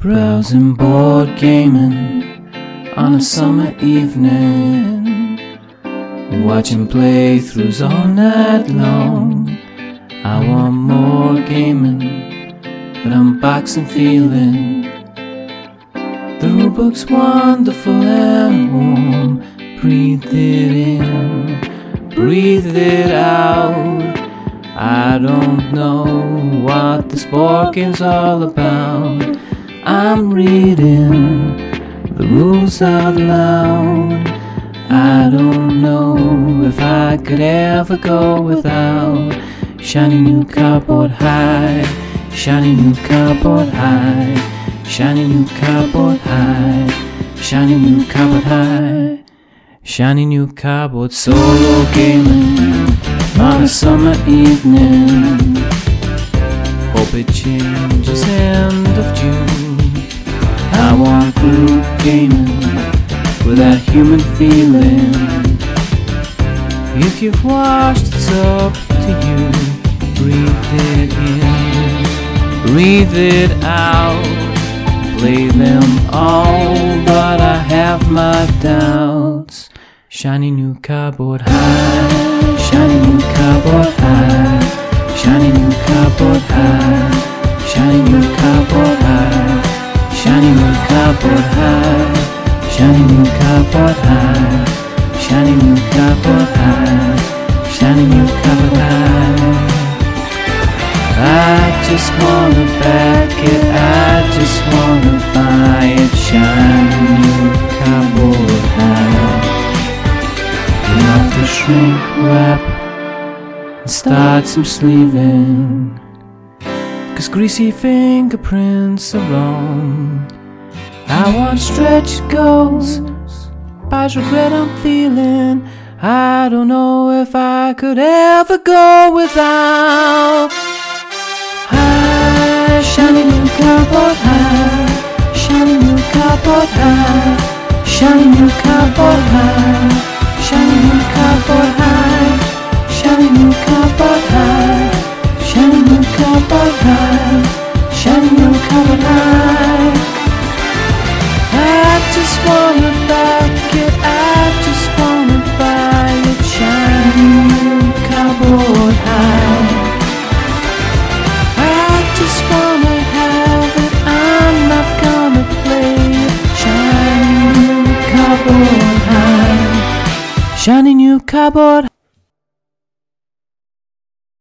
Browsing board gaming on a summer evening, watching playthroughs all night long. I want more gaming, but I'm boxing feeling. The rulebook's wonderful and warm. Breathe it in, breathe it out. I don't know what this board game's all about. I'm reading the rules out loud. I don't know if I could ever go without shiny new cardboard high, shiny new cardboard high, shiny new cardboard high, shiny new cardboard high, shiny new cardboard solo gaming on a summer evening. Hope it changes end of June. That human feeling. If you've watched, it's up to you. Breathe it in, breathe it out. Play them all, but I have my doubts. Shiny new cardboard high, shiny new cardboard high, shiny new cardboard high, shiny new cardboard high. Shiny new cardboard high, new cardboard high, shiny new cardboard high. I just wanna back it, I just wanna buy it, new cardboard high. Enough to shrink wrap and start some sleeving. Cause greasy fingerprints are wrong. I want stretch goals, but regret I'm feeling. I don't know if I could ever go without. High, shiny new cardboard high, shiny new cardboard high, shiny new cardboard high, shiny new cardboard high, shiny new cardboard high. Shiny new cardboard high, shiny new cardboard high. I just wanna shiny new cardboard